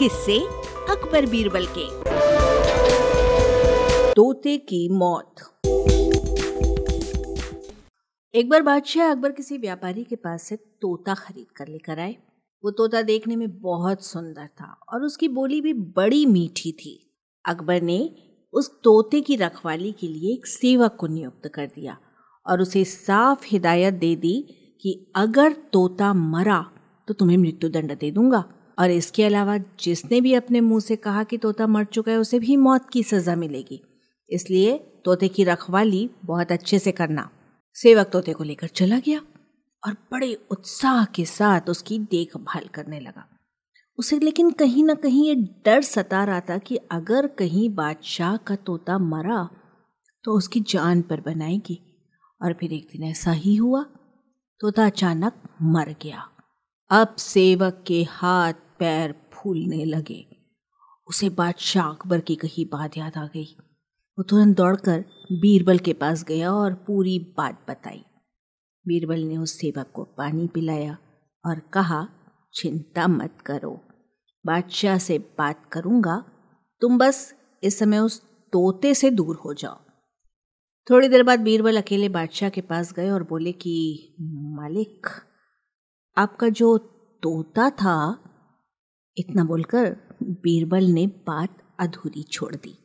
किससे अकबर बीरबल के। तोते की मौत। एक बार बादशाह अकबर किसी व्यापारी के पास से तोता खरीद कर लेकर आए। वो तोता देखने में बहुत सुंदर था और उसकी बोली भी बड़ी मीठी थी। अकबर ने उस तोते की रखवाली के लिए एक सेवक को नियुक्त कर दिया और उसे साफ़ हिदायत दे दी कि अगर तोता मरा तो तुम्हें मृत्यु दंड दे दूँगा। और इसके अलावा जिसने भी अपने मुँह से कहा कि तोता मर चुका है, उसे भी मौत की सज़ा मिलेगी। इसलिए तोते की रखवाली बहुत अच्छे से करना। सेवक तोते को लेकर चला गया और बड़े उत्साह के साथ उसकी देखभाल करने लगा। उसे लेकिन कहीं ना कहीं ये डर सता रहा था कि अगर कहीं बादशाह का तोता मरा तो उसकी जान पर बनाएगी और फिर एक दिन ऐसा ही हुआ। तोता अचानक मर गया। अब सेवक के हाथ पैर फूलने लगे। उसे बादशाह अकबर की कही बात याद आ गई। वो तुरंत दौड़कर बीरबल के पास गया और पूरी बात बताई। बीरबल ने उस सेवक को पानी पिलाया और कहा, चिंता मत करो। बादशाह से बात करूँगा। तुम बस इस समय उस तोते से दूर हो जाओ। थोड़ी देर बाद बीरबल अकेले बादशाह के पास गए और बोले कि, मालिक, आपका जो तोता था इतना बोलकर बीरबल ने बात अधूरी छोड़ दी।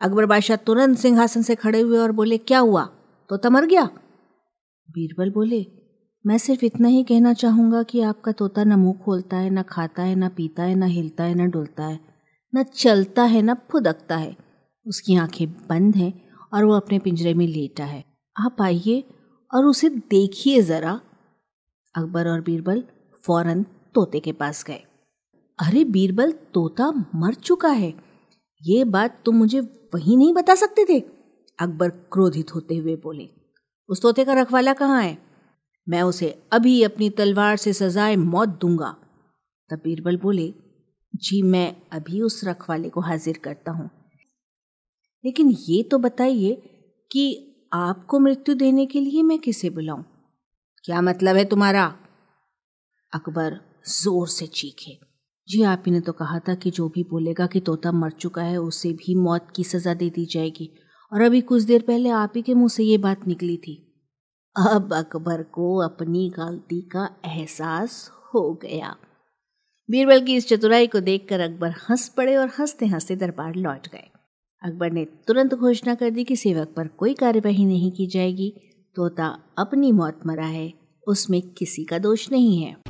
अकबर बादशाह तुरंत सिंहासन से खड़े हुए और बोले, क्या हुआ? तोता मर गया? बीरबल बोले, मैं सिर्फ़ इतना ही कहना चाहूँगा कि आपका तोता न मुँह खोलता है, न खाता है, न पीता है, न हिलता है, न डुलता है, न चलता है, न फुदकता है। उसकी आँखें बंद हैं और वो अपने पिंजरे में लेटा है। आप आइए और उसे देखिए ज़रा। अकबर और बीरबल फ़ौरन तोते के पास गए। अरे बीरबल, तोता मर चुका है। ये बात तुम मुझे वही नहीं बता सकते थे? अकबर क्रोधित होते हुए बोले, उस तोते का रखवाला कहाँ है? मैं उसे अभी अपनी तलवार से सजाए मौत दूँगा। तब बीरबल बोले, जी, मैं अभी उस रखवाले को हाजिर करता हूँ। लेकिन ये तो बताइए कि आपको मृत्यु देने के लिए मैं किसे बुलाऊं? क्या मतलब है तुम्हारा? अकबर ज़ोर से चीखे। जी आप ही ने तो कहा था कि जो भी बोलेगा कि तोता मर चुका है, उसे भी मौत की सजा दे दी जाएगी। और अभी कुछ देर पहले आप ही के मुँह से ये बात निकली थी। अब अकबर को अपनी गलती का एहसास हो गया। बीरबल की इस चतुराई को देखकर अकबर हंस पड़े और हँसते हँसते दरबार लौट गए। अकबर ने तुरंत घोषणा कर दी कि सेवक पर कोई कार्यवाही नहीं की जाएगी। तोता अपनी मौत मरा है, उसमें किसी का दोष नहीं है।